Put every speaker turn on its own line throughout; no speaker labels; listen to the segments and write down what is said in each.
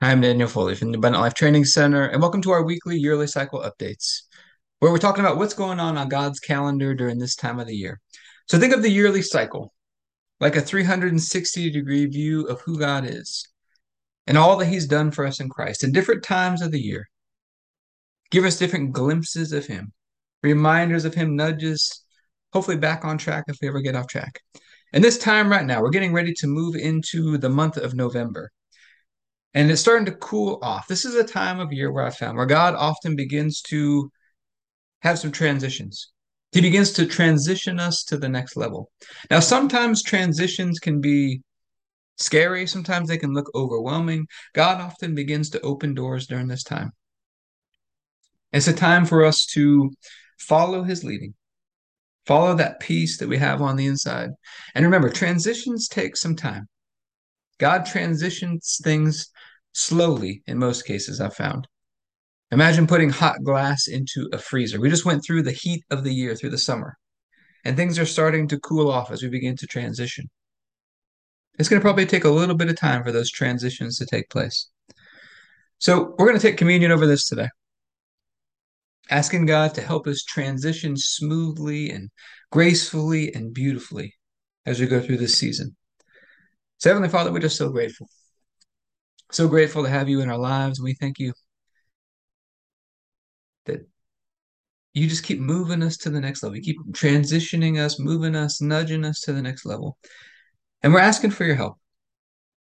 I'm Daniel Foley from the Abundant Life Training Center, and welcome to our weekly yearly cycle updates, where we're talking about what's going on on God's calendar during this time of the year. So think of the yearly cycle like a 360 degree view of who God is and all that He's done for us in Christ in different times of the year. Give us different glimpses of Him, reminders of Him, nudges, hopefully back on track if we ever get off track. And this time right now, we're getting ready to move into the month of November and it's starting to cool off. This is a time of year where I found where God often begins to have some transitions. He begins to transition us to the next level. Now, sometimes transitions can be scary, sometimes they can look overwhelming. God often begins to open doors during this time. It's a time for us to follow his leading, follow that peace that we have on the inside. And remember, transitions take some time. God transitions things slowly in most cases, I've found. Imagine putting hot glass into a freezer. We just went through the heat of the year, through the summer, and things are starting to cool off as we begin to transition. It's going to probably take a little bit of time for those transitions to take place. So, we're going to take communion over this today, asking God to help us transition smoothly and gracefully and beautifully as we go through this season. So, Heavenly Father, we're just so grateful. So grateful to have you in our lives. We thank you that you just keep moving us to the next level. You keep transitioning us, moving us, nudging us to the next level. And we're asking for your help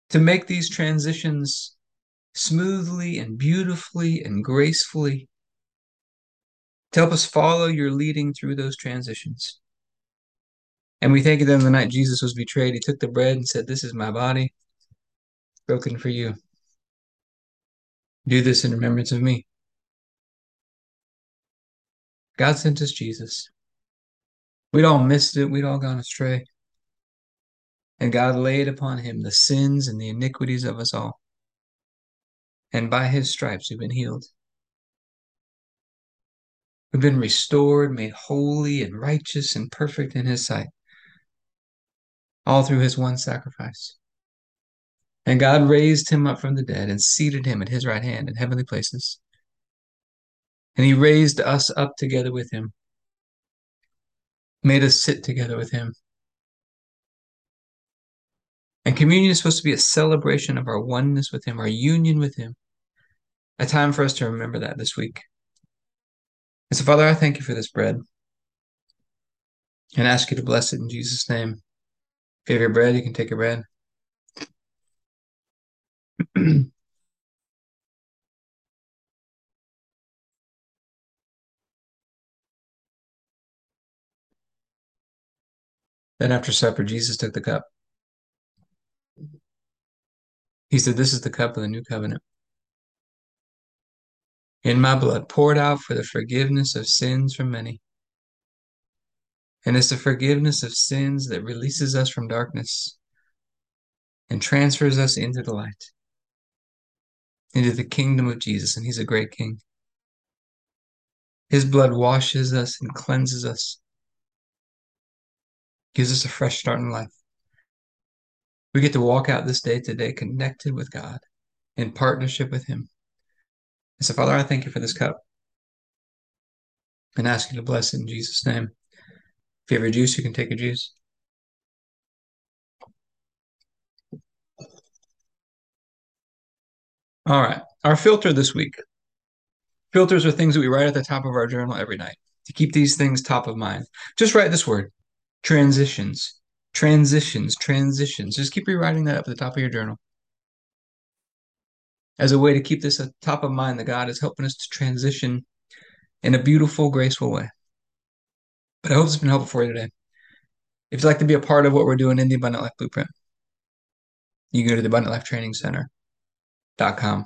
to make these transitions smoothly and beautifully and gracefully, to help us follow your leading through those transitions. And we thank on the night Jesus was betrayed, he took the bread and said, This is my body broken for you. Do this in remembrance of me. God sent us Jesus. We'd all missed it, we'd all gone astray. And God laid upon him the sins and the iniquities of us all. And by his stripes we've been healed. We've been restored, made holy and righteous and perfect in his sight, all through his one sacrifice. And God raised him up from the dead and seated him at his right hand in heavenly places. And he raised us up together with him, made us sit together with him. And communion is supposed to be a celebration of our oneness with him, our union with him. A time for us to remember that this week. And so, Father, I thank you for this bread and ask you to bless it in Jesus' name. If you have your bread, you can take your bread. then after supper, Jesus took the cup. He said, This is the cup of the new covenant. In my blood, poured out for the forgiveness of sins from many. And it's the forgiveness of sins that releases us from darkness and transfers us into the light, into the kingdom of Jesus. And he's a great king. His blood washes us and cleanses us, gives us a fresh start in life. We get to walk out this day today connected with God, in partnership with Him. And so, Father, I thank you for this cup and ask you to bless it in Jesus' name. If you have a juice, you can take a juice. All right, our filter this week. Filters are things that we write at the top of our journal every night to keep these things top of mind. Just write this word transitions transitions, transitions. Just keep rewriting that up at the top of your journal as a way to keep this top of mind that God is helping us to transition in a beautiful, graceful way. But I hope it's been helpful for you today. If you'd like to be a part of what we're doing in the Abundant Life Blueprint, you can go to the Abundant Life Training Center.com